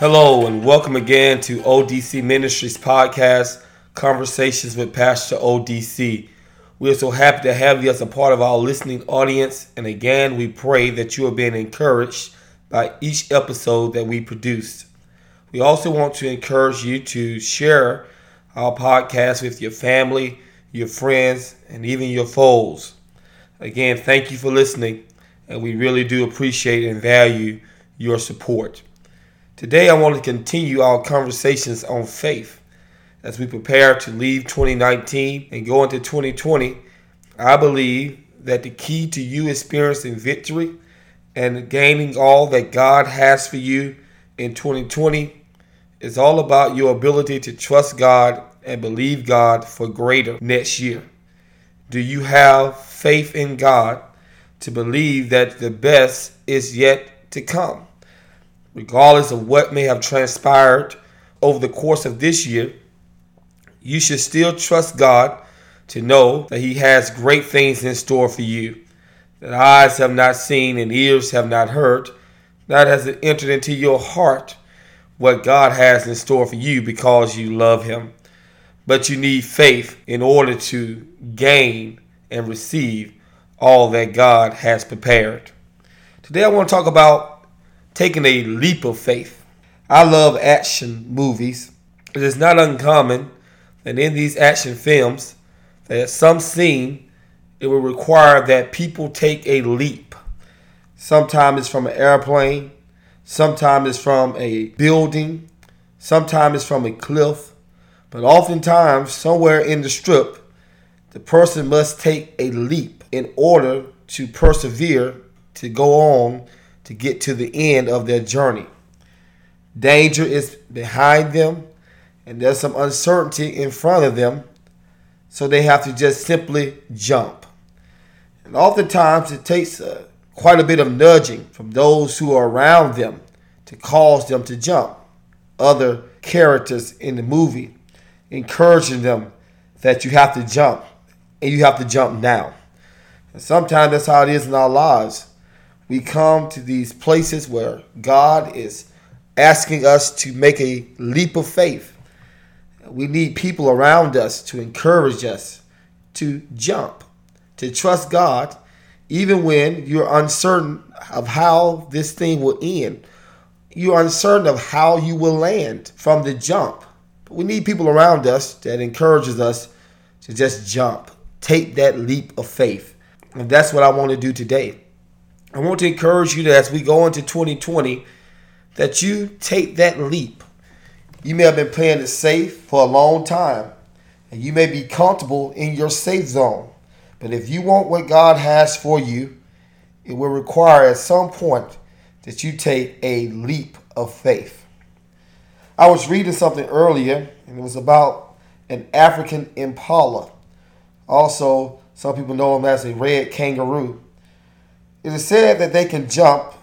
Hello, and welcome again to ODC Ministries podcast, Conversations with Pastor ODC. We are so happy to have you as a part of our listening audience, and again, we pray that you are being encouraged by each episode that we produce. We also want to encourage you to share our podcast with your family, your friends, and even your foes. Again, thank you for listening, and we really do appreciate and value your support. Today, I want to continue our conversations on faith. As we prepare to leave 2019 and go into 2020, I believe that the key to you experiencing victory and gaining all that God has for you in 2020 is all about your ability to trust God and believe God for greater next year. Do you have faith in God to believe that the best is yet to come? Regardless of what may have transpired over the course of this year, you should still trust God to know that He has great things in store for you that eyes have not seen and ears have not heard, that has entered into your heart what God has in store for you because you love Him. But you need faith in order to gain and receive all that God has prepared. Today I want to talk about taking a leap of faith. I love action movies. It is not uncommon that in these action films, that at some scene, it will require that people take a leap. Sometimes it's from an airplane, sometimes it's from a building, sometimes it's from a cliff, but oftentimes, somewhere in the strip, the person must take a leap in order to persevere to go on to get to the end of their journey. Danger is behind them, and there's some uncertainty in front of them, so they have to just simply jump. And oftentimes, it takes uh, quite a bit of nudging from those who are around them to cause them to jump. Other characters in the movie encouraging them that you have to jump, and you have to jump now. And sometimes that's how it is in our lives we come to these places where God is asking us to make a leap of faith. We need people around us to encourage us to jump, to trust God, even when you're uncertain of how this thing will end. You're uncertain of how you will land from the jump. But we need people around us that encourages us to just jump, take that leap of faith. And that's what I want to do today. I want to encourage you that as we go into 2020, that you take that leap. You may have been playing it safe for a long time, and you may be comfortable in your safe zone. But if you want what God has for you, it will require at some point that you take a leap of faith. I was reading something earlier, and it was about an African impala. Also, some people know him as a red kangaroo. It is said that they can jump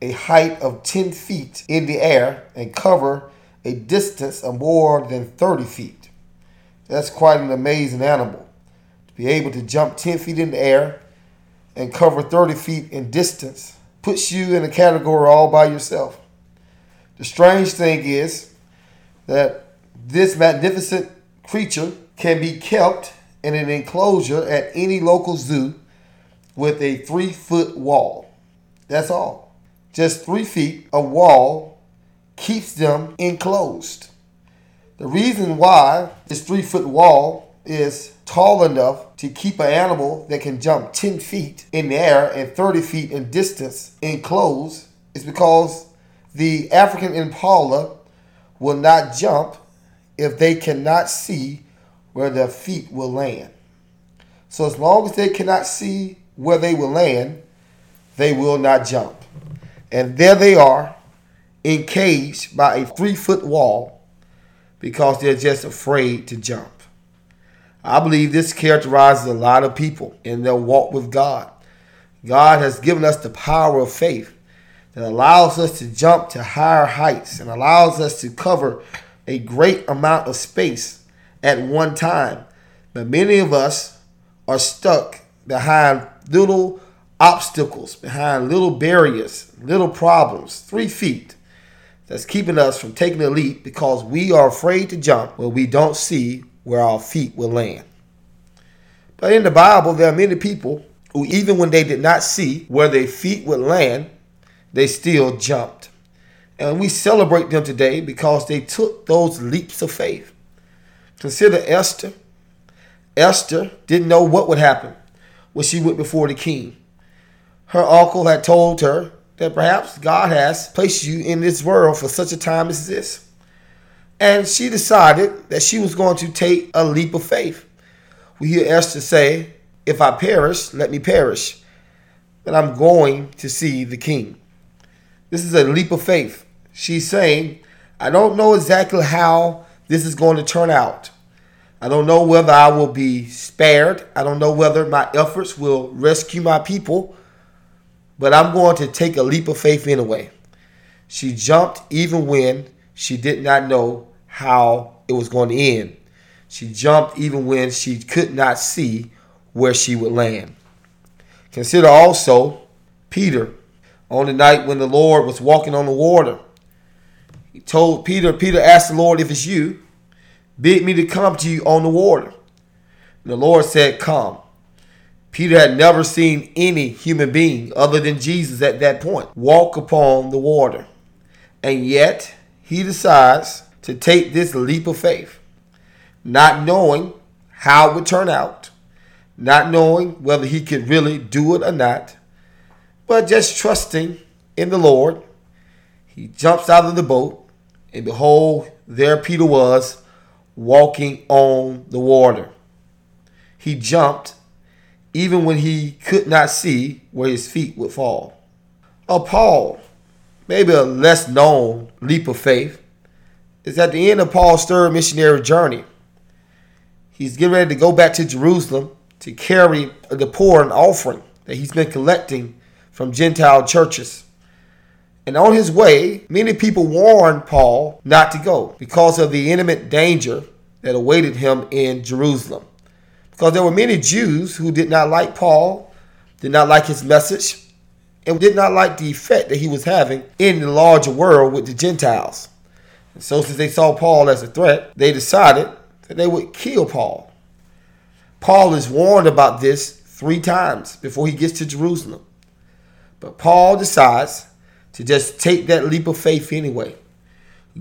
a height of 10 feet in the air and cover a distance of more than 30 feet. That's quite an amazing animal. To be able to jump 10 feet in the air and cover 30 feet in distance puts you in a category all by yourself. The strange thing is that this magnificent creature can be kept in an enclosure at any local zoo with a three foot wall. That's all. Just three feet of wall keeps them enclosed. The reason why this three foot wall is tall enough to keep an animal that can jump 10 feet in the air and 30 feet in distance enclosed is because the African impala will not jump if they cannot see where their feet will land. So as long as they cannot see where they will land, they will not jump. And there they are, encaged by a three foot wall because they're just afraid to jump. I believe this characterizes a lot of people in their walk with God. God has given us the power of faith that allows us to jump to higher heights and allows us to cover a great amount of space at one time. But many of us are stuck behind little obstacles, behind little barriers, little problems, three feet that's keeping us from taking a leap because we are afraid to jump when we don't see where our feet will land. But in the Bible, there are many people who, even when they did not see where their feet would land, they still jumped. And we celebrate them today because they took those leaps of faith. Consider Esther. Esther didn't know what would happen when she went before the king. Her uncle had told her that perhaps God has placed you in this world for such a time as this. And she decided that she was going to take a leap of faith. We hear Esther say, If I perish, let me perish, but I'm going to see the king. This is a leap of faith. She's saying, I don't know exactly how this is going to turn out. I don't know whether I will be spared. I don't know whether my efforts will rescue my people, but I'm going to take a leap of faith anyway. She jumped even when she did not know how it was going to end. She jumped even when she could not see where she would land. Consider also Peter on the night when the Lord was walking on the water. He told Peter, Peter asked the Lord, if it's you, bid me to come to you on the water. And the Lord said, Come. Peter had never seen any human being other than Jesus at that point walk upon the water. And yet, he decides to take this leap of faith, not knowing how it would turn out, not knowing whether he could really do it or not, but just trusting in the Lord. He jumps out of the boat, and behold, there Peter was walking on the water. He jumped even when he could not see where his feet would fall. Oh, Paul, maybe a less known leap of faith, is at the end of Paul's third missionary journey. He's getting ready to go back to Jerusalem to carry the poor an offering that he's been collecting from Gentile churches. And on his way, many people warned Paul not to go because of the imminent danger that awaited him in Jerusalem. Because there were many Jews who did not like Paul, did not like his message, and did not like the effect that he was having in the larger world with the Gentiles. And so, since they saw Paul as a threat, they decided that they would kill Paul. Paul is warned about this three times before he gets to Jerusalem. But Paul decides to just take that leap of faith anyway.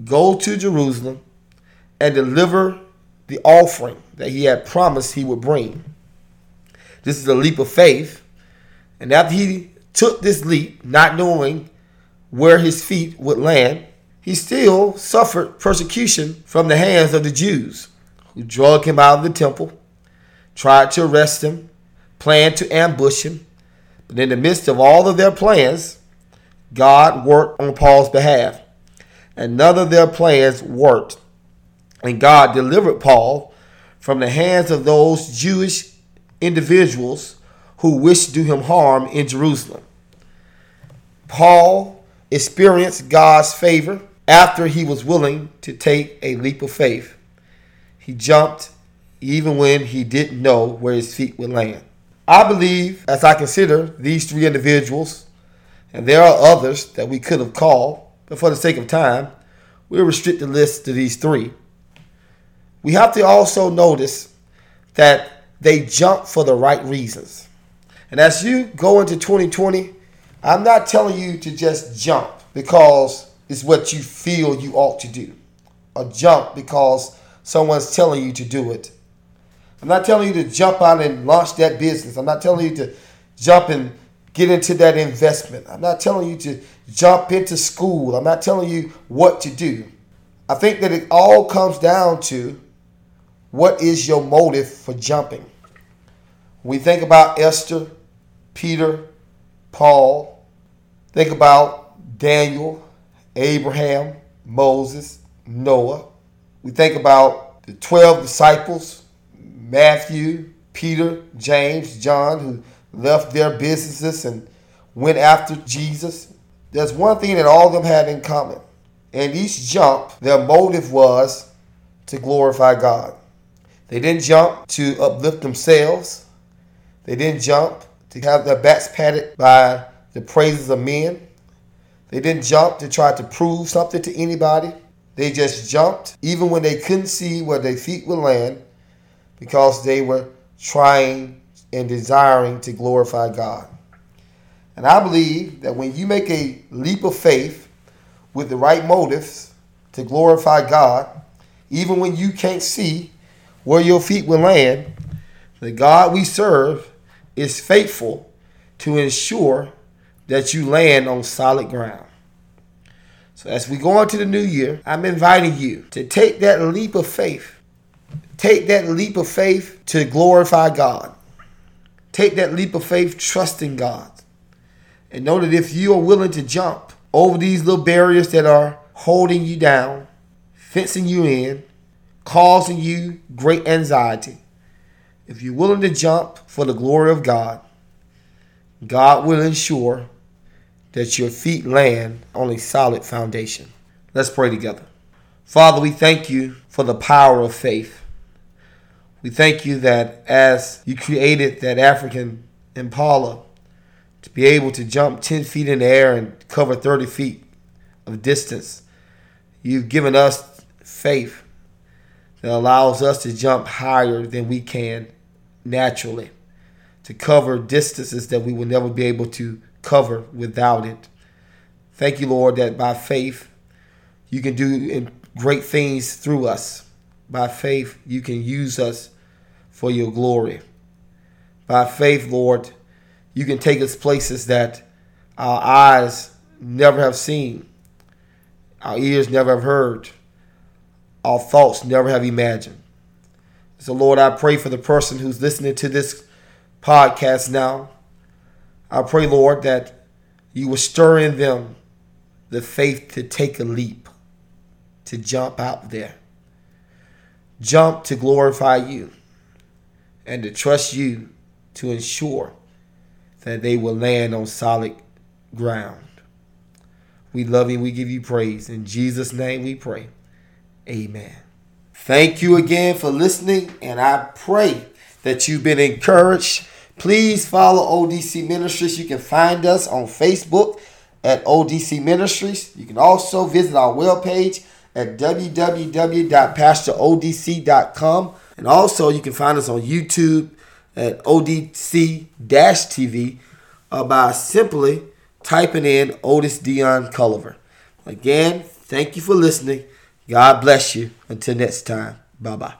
Go to Jerusalem and deliver the offering that he had promised he would bring. This is a leap of faith. And after he took this leap, not knowing where his feet would land, he still suffered persecution from the hands of the Jews who drug him out of the temple, tried to arrest him, planned to ambush him. But in the midst of all of their plans, God worked on Paul's behalf. And none of their plans worked and God delivered Paul from the hands of those Jewish individuals who wished to do him harm in Jerusalem. Paul experienced God's favor after he was willing to take a leap of faith. He jumped even when he didn't know where his feet would land. I believe, as I consider these three individuals, and there are others that we could have called, but for the sake of time, we'll restrict the list to these three we have to also notice that they jump for the right reasons. And as you go into 2020, I'm not telling you to just jump because it's what you feel you ought to do, or jump because someone's telling you to do it. I'm not telling you to jump out and launch that business. I'm not telling you to jump and get into that investment. I'm not telling you to jump into school. I'm not telling you what to do. I think that it all comes down to what is your motive for jumping? We think about Esther, Peter, Paul, think about Daniel, Abraham, Moses, Noah. We think about the 12 disciples, Matthew, Peter, James, John, who left their businesses and went after Jesus. There's one thing that all of them had in common. And each jump, their motive was to glorify God. They didn't jump to uplift themselves. They didn't jump to have their backs patted by the praises of men. They didn't jump to try to prove something to anybody. They just jumped even when they couldn't see where their feet would land because they were trying and desiring to glorify God. And I believe that when you make a leap of faith with the right motives to glorify God, even when you can't see where your feet will land, the God we serve is faithful to ensure that you land on solid ground. So as we go into the new year, I'm inviting you to take that leap of faith. Take that leap of faith to glorify God. Take that leap of faith trusting God. And know that if you are willing to jump over these little barriers that are holding you down, fencing you in, causing you great anxiety, if you're willing to jump for the glory of God, God will ensure that your feet land on a solid foundation. Let's pray together. Father, we thank you for the power of faith. We thank you that as you created that African impala to be able to jump 10 feet in the air and cover 30 feet of distance, you've given us faith that allows us to jump higher than we can naturally, to cover distances that we will never be able to cover without it. Thank you, Lord, that by faith you can do great things through us. By faith, you can use us for your glory. By faith, Lord, you can take us places that our eyes never have seen, our ears never have heard, our thoughts never have imagined. So, Lord, I pray for the person who's listening to this podcast now. I pray, Lord, that you will stir in them the faith to take a leap, to jump out there, jump to glorify you, and to trust you to ensure that they will land on solid ground. We love you. We give you praise. In Jesus' name we pray. Amen. Thank you again for listening, and I pray that you've been encouraged. Please follow ODC Ministries. You can find us on Facebook at ODC Ministries. You can also visit our webpage at www.pastorodc.com. And also, you can find us on YouTube at ODC TV uh, by simply typing in Otis Dion Culliver. Again, thank you for listening. God bless you. Until next time, bye bye.